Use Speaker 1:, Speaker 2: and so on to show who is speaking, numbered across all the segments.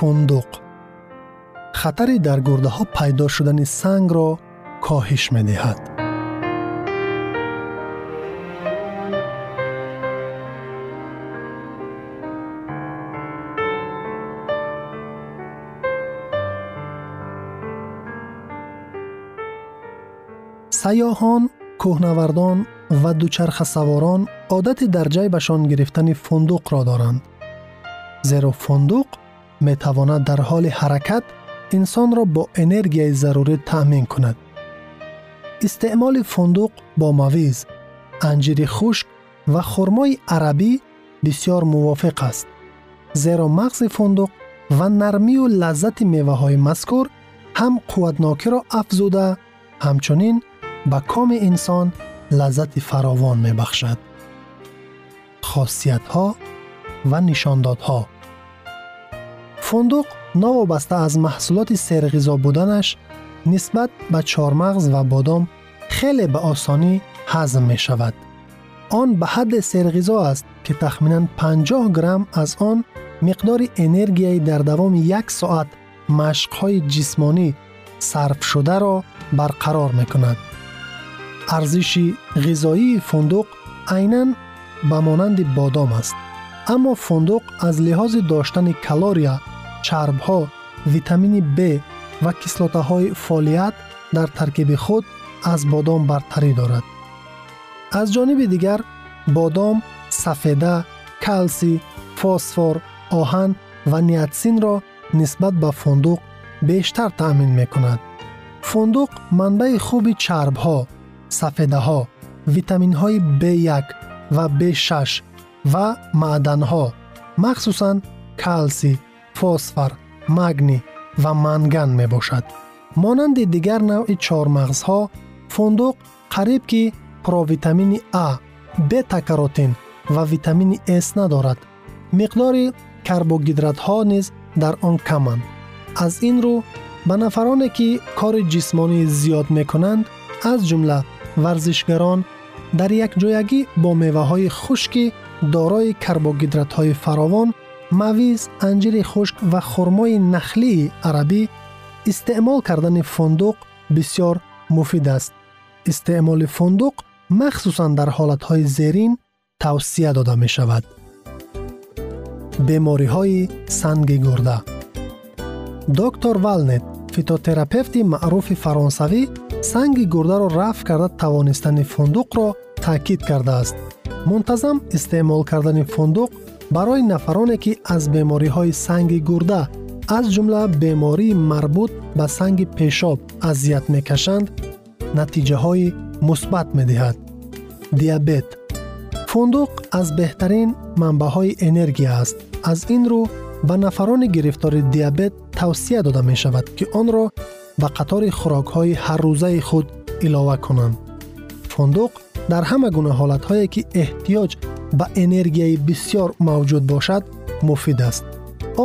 Speaker 1: فندق خطری در گرده ها پیدا شدن سنگ را کاهش می دهد. سیاهان، کوهنوردان و دوچرخه سواران عادت در جیبشان گرفتن می تواند در حال حرکت انسان را با انرژی ضروری تأمین کند. استعمال فندق با مویز، انجیر خشک و خرمای عربی بسیار موافق است. زیرا مغز فندق و نرمی و لذت میوه های مذکور هم قوتناکی را افزوده فندق نوابسته از محصولات سرغذا بودنش نسبت به چارمغز و بادام خیلی به آسانی هضم می شود. آن به حد سرغذا است که تخمینا 50 گرم از آن مقدار انرژی در دوام یک ساعت مشقهای جسمانی صرف شده را برقرار می کند. ارزش غذایی فندق عینا به مانند بادام است. اما فندق از لحاظ داشتن کالوریا чарбҳо витамини б ва кислотаҳои фолият дар таркиби худ аз бодом бартарӣ дорад. Аз ҷониби дигар бодом сафеда калсий фосфор оҳан ва ниатсинро нисбат ба фундуқ бештар таъмин мекунад. Фундуқ манбаи хуби чарбҳо сафедаҳо витаминҳои b1 ва b6 ва маъданҳо махсусан калсий фосфор магний ва манган мебошад. Монанди дигар навъи чормағзҳо фундуқ қариб ки провитамини а бета-каротин ва витамини с надорад. Миқдори карбогидратҳо низ дар он каманд. Аз ин рӯ ба нафароне ки кори ҷисмонӣ зиёд мекунанд аз ҷумла варзишгарон дар якҷоягӣ бо меваҳои хушки дорои карбогидратҳои фаровон мавиз анҷири хушк ва хурмои нахлии арабӣ истеъмол кардани фундуқ бисьёр муфид аст. Истеъмоли фундуқ махсусан дар ҳолатҳои зерин тавсия дода мешавад. Бемориҳои санги гурда. Доктор валнет фитотерапевти маъруфи фаронсавӣ санги гурдаро рафъ карда тавонистани фундуқро таъкид кардааст. Мунтазам истеъмол кардани фундуқ барои нафароне ки аз бемориҳои санги гурда аз ҷумла бемории марбут ба санги пешоб азият мекашанд натиҷаҳои мусбат медиҳад диабет фундуқ аз беҳтарин манбаъҳои энергия аст аз ин рӯ ба нафарони гирифтори диабет тавсия дода мешавад ки онро ба қатори хӯрокҳои ҳаррӯзаи худ илова кунанд фундуқ дар ҳама гуна ҳолатҳое ки эҳтиёҷ ба энергияи бисьёр мавҷуд бошад муфид аст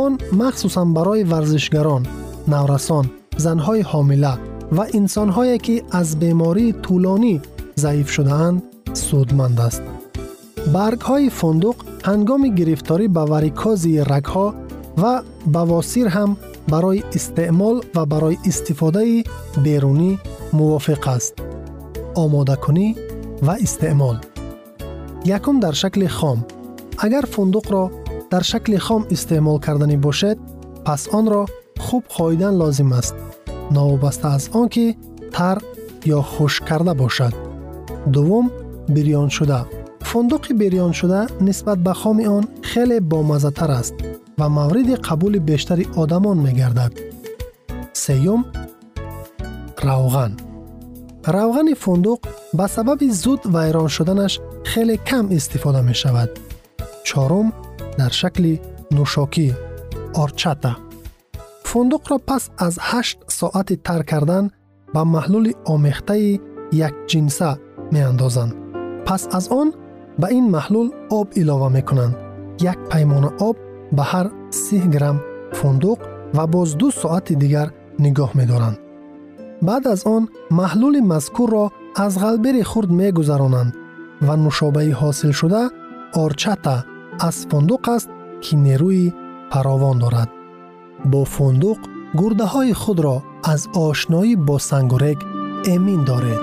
Speaker 1: он махсусан барои варзишгарон наврасон занҳои ҳомила ва инсонҳое ки аз бемории тӯлонӣ заиф шудаанд судманд аст баргҳои фундуқ ҳангоми гирифторӣ ба варикози рагҳо ва бавосир ҳам барои истеъмол ва барои истифодаи берунӣ мувофиқ аст омодакунӣ ва истеъмол якум дар шакли хом агар фундуқро дар шакли хом истеъмол карданӣ бошед пас онро хуб хоидан лозим аст новобаста аз он ки тар ё хушк карда бошад дуввум бирёншуда фундуқи бирёншуда нисбат ба хоми он хеле бомаззатар аст ва мавриди қабули бештари одамон мегардад сеюм равған равғани фундуқ ба сабаби зуд вайрон шуданаш хеле кам истифода мешавад чорум дар шакли нӯшокӣ орчата фундуқро пас аз 8 соати тар кардан ба маҳлули омехтаи якҷинса меандозанд пас аз он ба ин маҳлул об илова мекунанд як паймона об ба ҳар 30 грамм фундуқ ва боз ду соати дигар нигоҳ медоранд Баъд аз он маҳлули мазкурро аз ғалбери хурд мегузаронанд ва нушобаи ҳосилшуда орчата аз фундуқ аст ки нерӯи фаровон дорад. Бо фундуқ гурдаҳои худро аз ошноӣ бо сангурег эмин доред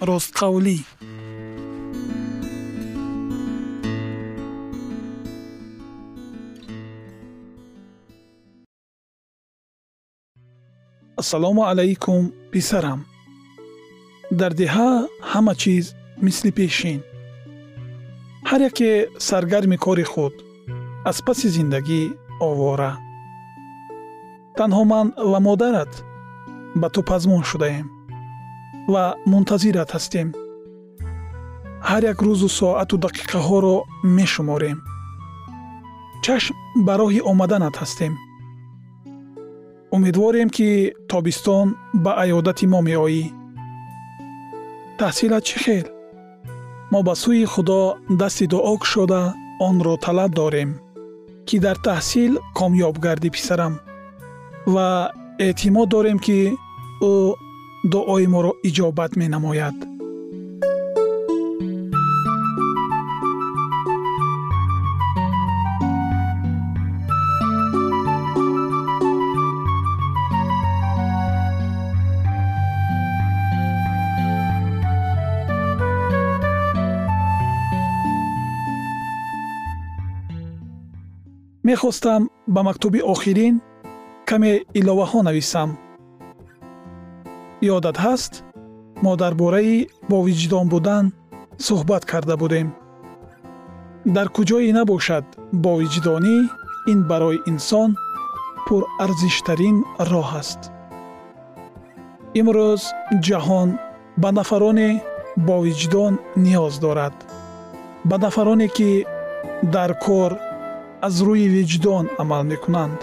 Speaker 2: ростқавлӣ. Ассалому алайкум писарам. Дар деҳа ҳама чиз мисли пешин. Ҳар яке саргарми кори худ аз паси зиндагӣ овора. Танҳо ман ва модарат ба ту пазмон шудаем. ва мунтазират ҳастем ҳар як рӯзу соату дақиқаҳоро мешуморем чашм ба роҳи омаданат ҳастем умедворем ки тобистон ба аёдати мо меоӣ таҳсилат чӣ хел мо ба сӯи худо дасти дуо кушода онро талаб дорем ки дар таҳсил комёб гардӣ писарам ва эътимод дорем ки ӯ дуои моро иҷобат менамояд. Мехостам ба мактуби охирин каме иловаҳо нависам ёдат ҳаст мо дар бораи бовиҷдон будан суҳбат карда будем. Дар куҷое набошад бовиҷдонӣ ин барои инсон пурарзиштарин роҳ аст. Имрӯз ҷаҳон ба нафароне бовиҷдон ниёз дорад. Ба нафароне ки дар кор аз рӯи виҷдон амал мекунанд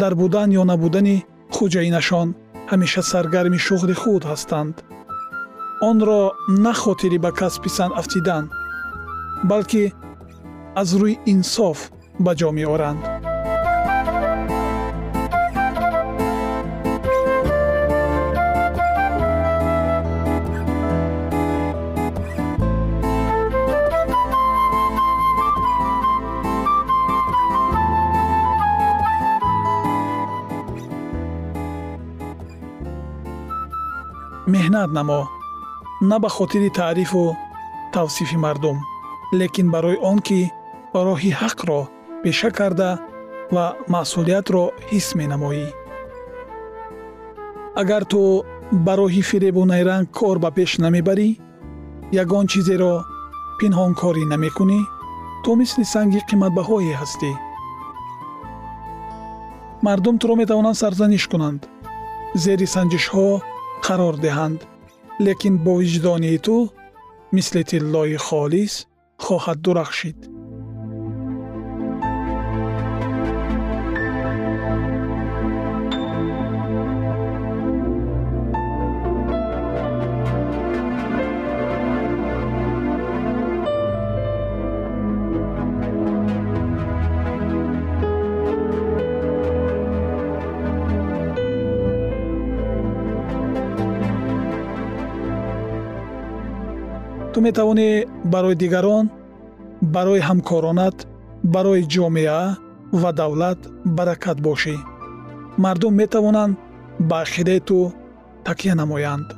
Speaker 2: дар будан ё набудани хуҷаинашон ҳамеша саргарми шуғли худ ҳастанд. Онро на хотири ба касби сан афтидан балки аз рӯи инсоф ба ҷо меоранд меҳнат намо на ба хотири таърифу тавсифи мардум лекин барои он ки роҳи ҳақро пеша карда ва масъулиятро ҳис менамоӣ. Агар ту ба роҳи фиребу найранг кор ба пеш намебарӣ ягон чизеро пинҳонкорӣ намекунӣ ту мисли санги қиматбаҳое ҳастӣ. Мардум туро метавонанд сарзаниш кунанд. Зери санҷишҳо қарор диҳанд лекин бо виҷдонии ту мисли тиллои холис хоҳад дурахшид ту метавонӣ барои дигарон барои ҳамкоронат барои ҷомеа ва давлат баракат бошӣ. Мардум метавонанд ба ақидаи ту такя намоянд.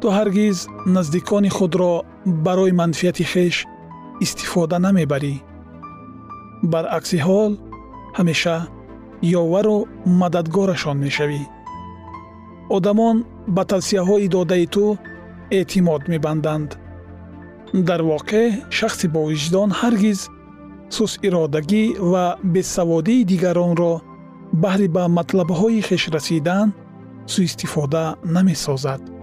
Speaker 2: Ту ҳаргиз наздикони худро барои манфиати хеш истифода намебарӣ. Баръакси ҳол ҳамеша ёвару мададгорашон мешавӣ. Одамон ба тавсияҳои додаи ту эътимод мебанданд дар воқеъ шахси бовиҷдон ҳаргиз сусиродагӣ ва бесаводии дигаронро баҳри ба матлабҳои хеш расидан сӯистифода намесозад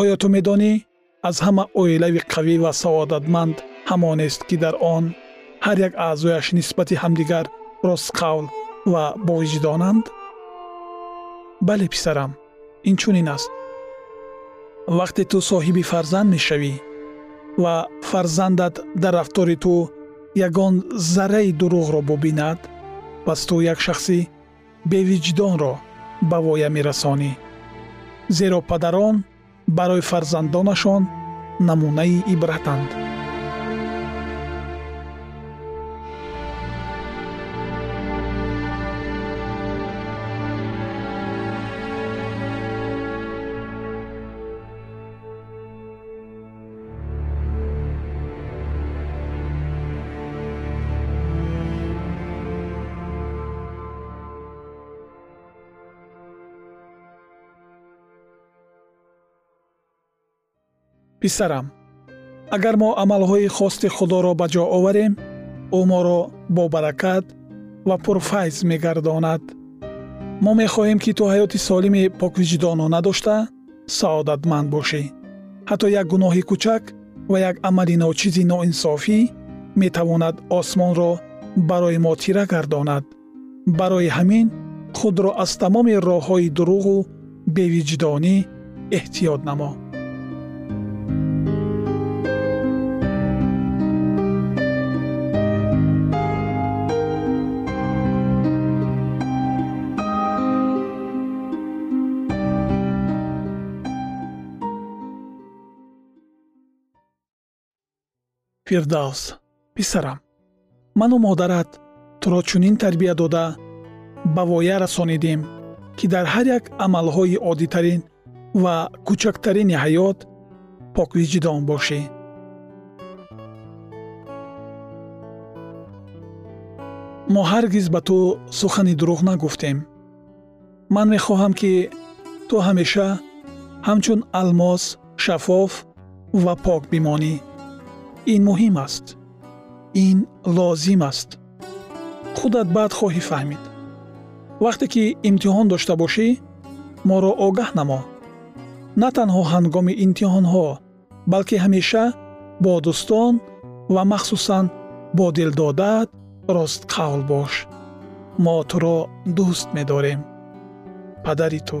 Speaker 2: оё ту медонӣ? Аз ҳама оилави қавӣ ва саодатманд ҳамонест ки дар он ҳар як аъзояш нисбати ҳамдигар ростқавл ва бовиҷдонанд? Бале писарам инчунин аст. Вақте ту соҳиби фарзанд мешавӣ ва фарзандат дар рафтори ту ягон зарраи дурӯғро бубинад пас ту як шахси бевиҷдонро ба воя мерасонӣ. Зеро падарон барои фарзандонашон намунаи ибратанд писарам агар мо амалҳои хости худоро ба ҷо оварем ӯ моро бобаракат ва пурфайз мегардонад. Мо мехоҳем ки ту ҳаёти солими поквиҷдонона дошта саодатманд бошӣ. Ҳатто як гуноҳи кӯчак ва як амали ночизи ноинсофӣ метавонад осмонро барои мо тира гардонад. Барои ҳамин худро аз тамоми роҳҳои дуруғу бевиҷдонӣ эҳтиёт намо фирдавс писарам. Ману модарат туро чунин тарбия дода ба воя расонидем ки дар ҳар як амалҳои оддитарин ва кӯчактарини ҳаёт поквиҷдон бошӣ. Мо ҳаргиз ба ту сухани дурӯғ нагуфтем. Ман мехоҳам ки ту ҳамеша ҳамчун алмос шаффоф ва пок бимонӣ ин муҳим аст. Ин лозим аст. Худат баъд хоҳӣ фаҳмид. Вақте ки имтиҳон дошта бошӣ моро огаҳ намо. На танҳо ҳангоми имтиҳонҳо балки ҳамеша бо дӯстон ва махсусан бо дилдодаат ростқавл бош. Мо туро дӯст медорем. Падари ту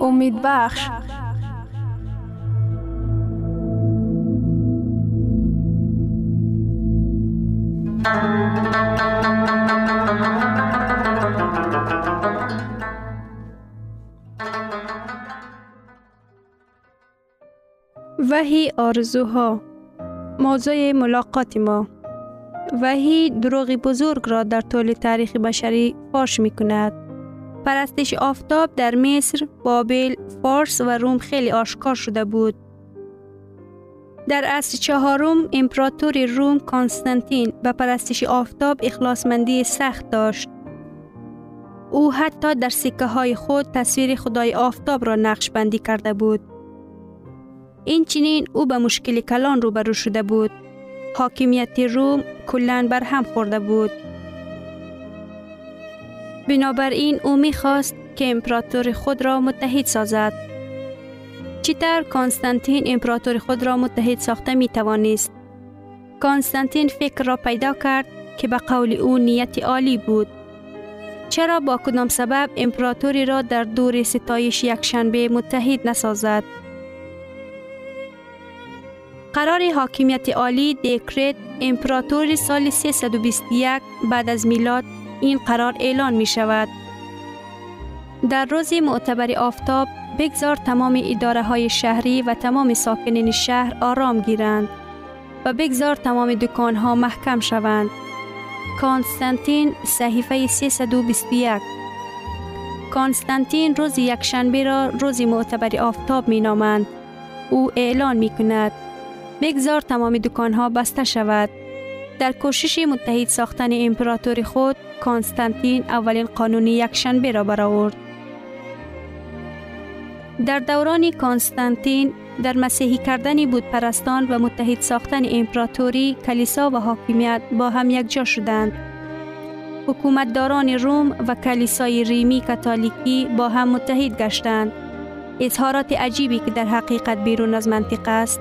Speaker 3: امید بخش. وحی آرزوها. موضوع ملاقات ما. وحی دروغ بزرگ را در طول تاریخ بشری فاش می کند. پرستش آفتاب در مصر، بابل، فارس و روم خیلی آشکار شده بود. در عصر چهارم امپراتور روم کانستانتین به پرستش آفتاب اخلاصمندی سخت داشت. او حتی در سکه های خود تصویر خدای آفتاب را نقش بندی کرده بود. این چنین او به مشکل کلان روبرو شده بود. حاکمیت روم کلن بر هم خورده بود. بنابراین او می‌خواست که امپراتور خود را متحد سازد. چیتر کانستانتین امپراتور خود را متحد ساخته می توانست. کانستانتین فکر را پیدا کرد که به قول او نیت عالی بود. چرا با کدام سبب امپراتوری را در دور ستایش یکشنبه متحد نسازد؟ قرار حاکمیت عالی دیکرت امپراتور سال 321 بعد از میلاد این قرار اعلان می شود. در روز معتبر آفتاب بگذار تمام اداره های شهری و تمام ساکنین شهر آرام گیرند و بگذار تمام دکان ها محکم شوند. کانستانتین صحیفه 321 کانستانتین روز یکشنبه را روز معتبر آفتاب می نامند. او اعلان می کند. بگذار تمام دکان ها بسته شود. در کوشش متحد ساختن امپراتور خود کانستانتین اولین قانون یکشنبه را برآورد. در دوران کانستانتین در مسیحی کردن بود پرستان و متحد ساختن امپراتوری کلیسا و حاکمیت با هم یک جا شدند. حکومتداران روم و کلیسای ریمی کاتولیکی با هم متحد گشتند. اظهارات عجیبی که در حقیقت بیرون از منطق است.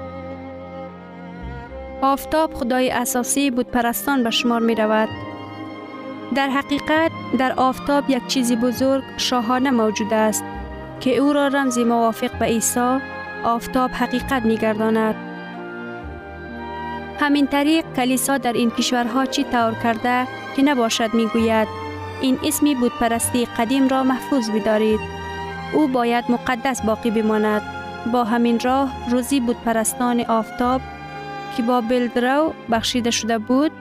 Speaker 3: آفتاب خدای اساسی بود پرستان به شمار می رود. در حقیقت در آفتاب یک چیزی بزرگ شاهانه موجود است که او را رمزی موافق به عیسی آفتاب حقیقت می گرداند. همین طریق کلیسا در این کشورها چی طور کرده که نباشد می گوید این اسمی بود پرستی قدیم را محفوظ بدارید. او باید مقدس باقی بماند. با همین راه روزی بود پرستان آفتاب که با بلدرو بخشیده شده بود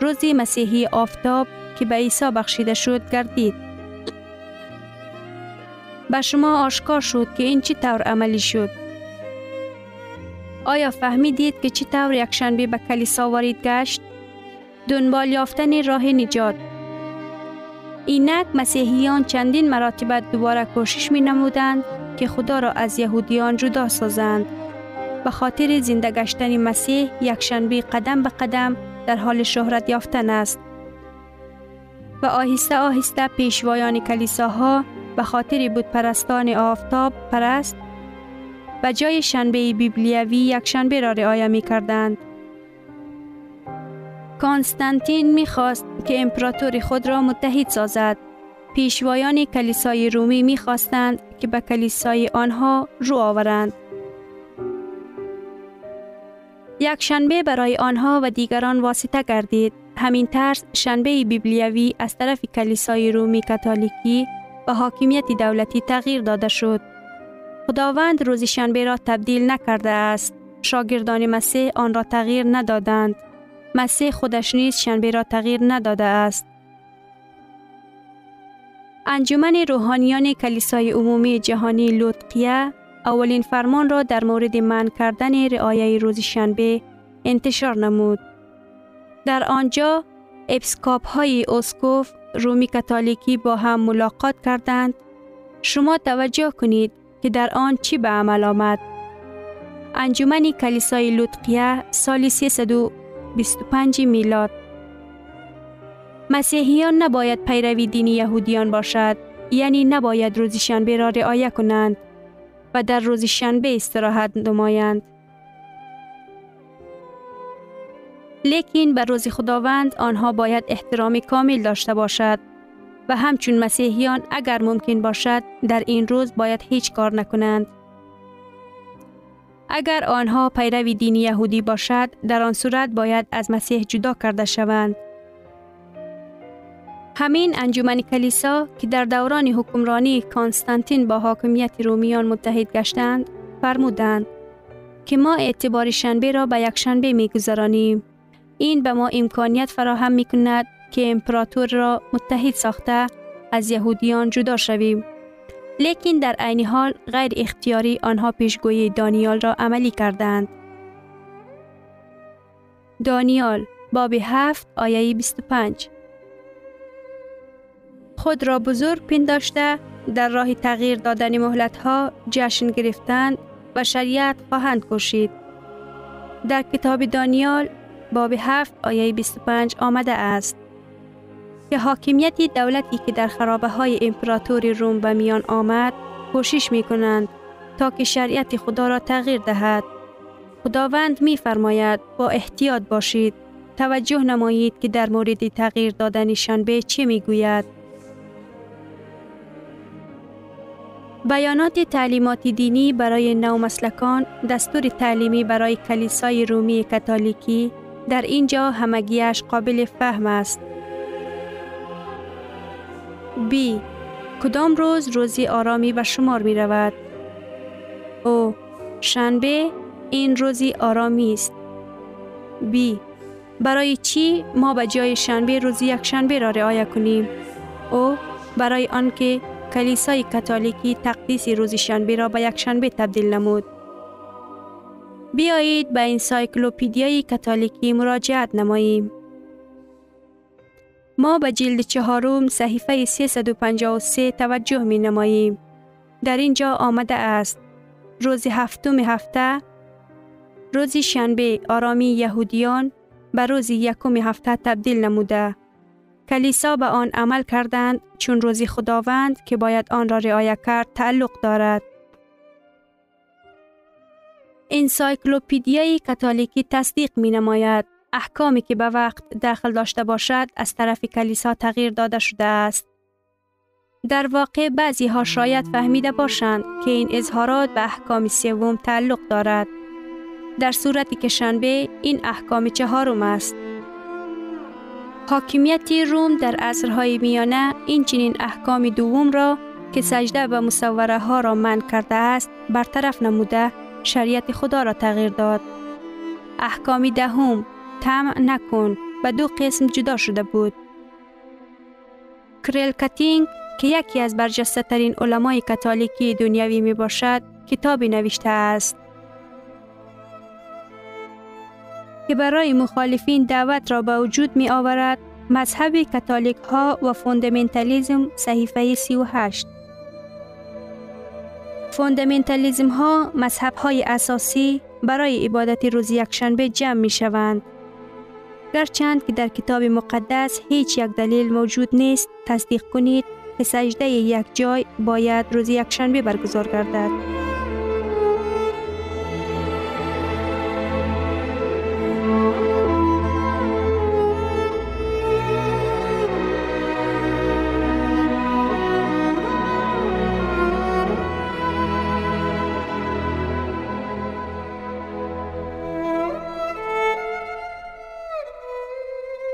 Speaker 3: روزی مسیحی آفتاب که به عیسی بخشیده شد گردید. به شما آشکار شد که این چی طور عملی شد. آیا فهمیدید که چی طور یکشنبه به کلیسا وارد گشت؟ دنبال یافتن راه نجات. اینک مسیحیان چندین مراتب دوباره کوشش می نمودند که خدا را از یهودیان جدا سازند. به خاطر زنده گشتن مسیح یکشنبه قدم به قدم در حال شهرت یافتن است. و آهسته آهسته پیشوایان کلیساها به خاطر بود پرستان آفتاب پرست و جای شنبه بیبلیوی یک شنبه را رعایه می کردند. کانستانتین می خواست که امپراتور خود را متحد سازد. پیشوایان کلیسای رومی می خواستند که به کلیسای آنها رو آورند. یک شنبه برای آنها و دیگران واسطه گردید. همین طرز شنبه بیبلیوی از طرف کلیسای رومی کاتولیکی و حاکمیت دولتی تغییر داده شد. خداوند روز شنبه را تبدیل نکرده است. شاگردان مسیح آن را تغییر ندادند. مسیح خودش نیز شنبه را تغییر نداده است. انجمن روحانیان کلیسای عمومی جهانی لوتقیه اولین فرمان را در مورد من کردن رعایه روز شنبه انتشار نمود. در آنجا اپسکاپ های اسکوف رومی کاتولیکی با هم ملاقات کردند. شما توجه کنید که در آن چی به عمل آمد. انجمن کلیسای لوتقیه سال 325 میلاد مسیحیان نباید پیروی دین یهودیان باشد یعنی نباید روز شنبه را رعایه کنند و در روز شنبه استراحت نمایند. لیکن به روز خداوند آنها باید احترام کامل داشته باشد و همچون مسیحیان اگر ممکن باشد در این روز باید هیچ کار نکنند. اگر آنها پیروی دین یهودی باشد در آن صورت باید از مسیح جدا کرده شوند. همین انجمن کلیسا که در دوران حکمرانی کانستانتین با حاکمیت رومیان متحد گشتند فرمودند که ما اعتبار شنبه را به یک شنبه می گذرانیم. این به ما امکانیت فراهم می کند که امپراتور را متحد ساخته از یهودیان جدا شویم. لیکن در عین حال غیر اختیاری آنها پیشگویی دانیال را عملی کردند. دانیال باب 7 آیه 25 خود را بزرگ پنداشته در راه تغییر دادن مهلت ها جشن گرفتند و شریعت خواهند کشید. در کتاب دانیال باب 7 آیه 25 آمده است. که حاکمیت دولتی که در خرابه های امپراتوری روم به میان آمد کوشش می کنند تا که شریعت خدا را تغییر دهد. خداوند می فرماید با احتیاط باشید توجه نمایید که در مورد تغییر دادن شنبه چه می گوید. بیانات تعلیمات دینی برای نو مسلکان دستور تعلیمی برای کلیسای رومی کاتولیکی در اینجا همگیش قابل فهم است. B. کدام روز روزی آرامی به شمار می رود؟ او شنبه این روزی آرامی است. B. برای چی ما به جای شنبه روزی یک شنبه را رعایت کنیم؟ او برای آنکه کلیسای کاتولیکی تقدیس روز شنبه را به یک شنبه تبدیل نمود. بیایید به انسایکلوپیدیای کاتولیکی مراجعت نماییم. ما به جلد چهارم صحیفه 353 توجه می نماییم. در اینجا آمده است روز هفتم هفته روز شنبه آرامی یهودیان به روز یکم هفته تبدیل نموده. کلیسا به آن عمل کردند چون روزی خداوند که باید آن را رعایت کرد تعلق دارد. انسایکلوپیدیای کاتولیکی تصدیق می نماید احکامی که به وقت داخل داشته باشد از طرف کلیسا تغییر داده شده است. در واقع بعضی ها شاید فهمیده باشند که این اظهارات به احکام سوم تعلق دارد. در صورتی که شنبه این احکام چهارم است. حاکمیت روم در عصرهای میانه این چنین احکام دوم را که سجده به مصوره ها را من کرده است برطرف نموده شریعت خدا را تغییر داد. احکام دهم تم نکن به دو قسم جدا شده بود. کریل کتینگ که یکی از برجسته ترین علمای کاتولیکی دنیاوی می باشد کتابی نوشته است. که برای مخالفین دعوت را به وجود می آورد مذهب کاتولیک ها و فوندمنتالیزم صحیفه 38 فوندمنتالیزم ها مذهب های اساسی برای عبادت روز یکشنبه جمع می شوند. گرچند که در کتاب مقدس هیچ یک دلیل موجود نیست تصدیق کنید که سجده یک جای باید روز یکشنبه برگزار گردد.